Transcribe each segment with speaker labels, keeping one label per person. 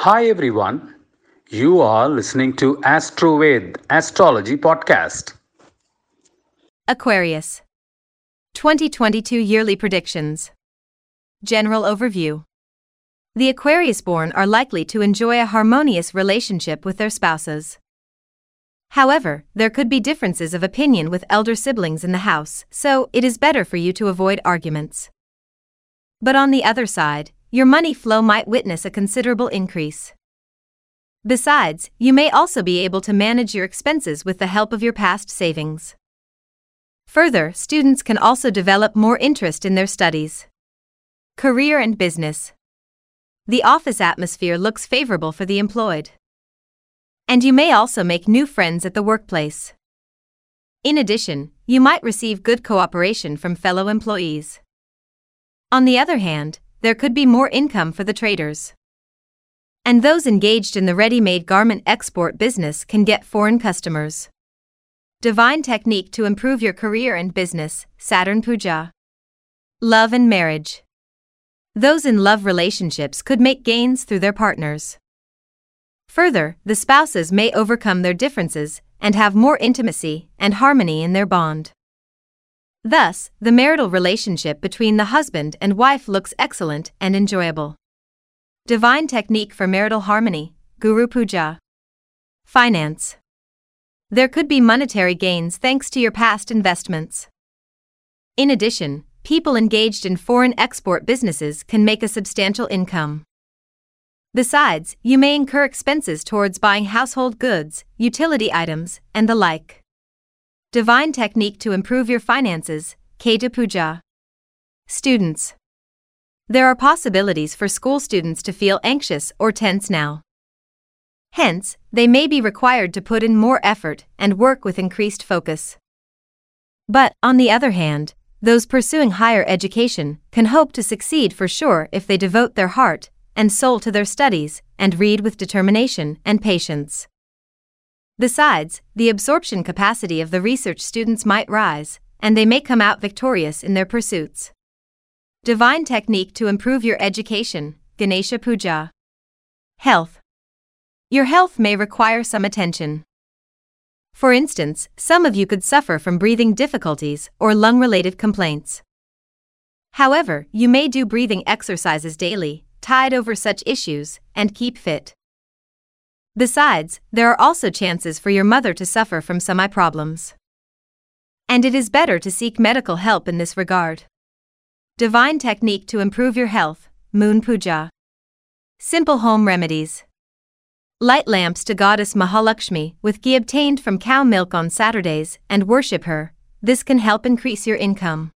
Speaker 1: Hi everyone. You are listening to AstroVed Astrology Podcast.
Speaker 2: Aquarius. 2022 Yearly Predictions. General Overview. The Aquarius born are likely to enjoy a harmonious relationship with their spouses. However, there could be differences of opinion with elder siblings in the house, so it is better for you to avoid arguments. But on the other side, your money flow might witness a considerable increase. Besides, you may also be able to manage your expenses with the help of your past savings. Further, students can also develop more interest in their studies. Career and business. The office atmosphere looks favorable for the employed. And you may also make new friends at the workplace. In addition, you might receive good cooperation from fellow employees. On the other hand, there could be more income for the traders. And those engaged in the ready made garment export business can get foreign customers. Divine technique to improve your career and business, Saturn Puja. Love and marriage. Those in love relationships could make gains through their partners. Further, the spouses may overcome their differences and have more intimacy and harmony in their bond. Thus, the marital relationship between the husband and wife looks excellent and enjoyable. Divine technique for marital harmony, Guru Puja. Finance. There could be monetary gains thanks to your past investments. In addition, people engaged in foreign export businesses can make a substantial income. Besides, you may incur expenses towards buying household goods, utility items, and the like. Divine technique to improve your finances, Ketu Puja. Students. There are possibilities for school students to feel anxious or tense now. Hence, they may be required to put in more effort and work with increased focus. But, on the other hand, those pursuing higher education can hope to succeed for sure if they devote their heart and soul to their studies and read with determination and patience. Besides, the absorption capacity of the research students might rise, and they may come out victorious in their pursuits. Divine technique to improve your education, Ganesha Puja. Health. Your health may require some attention. For instance, some of you could suffer from breathing difficulties or lung related complaints. However, you may do breathing exercises daily tide over such issues, and keep fit. Besides, there are also chances for your mother to suffer from some eye problems. And it is better to seek medical help in this regard. Divine technique to improve your health, Moon Puja. Simple home remedies. Light lamps to Goddess Mahalakshmi with ghee obtained from cow milk on Saturdays and worship her. This can help increase your income.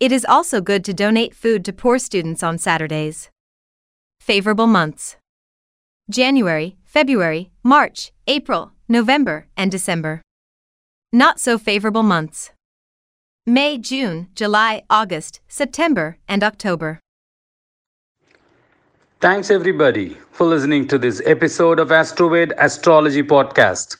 Speaker 2: It is also good to donate food to poor students on Saturdays. Favorable months January, February, March, April, November, and December. Not so favorable months May, June, July, August, September, and October.
Speaker 1: Thanks everybody for listening to this episode of AstroVed Astrology Podcast.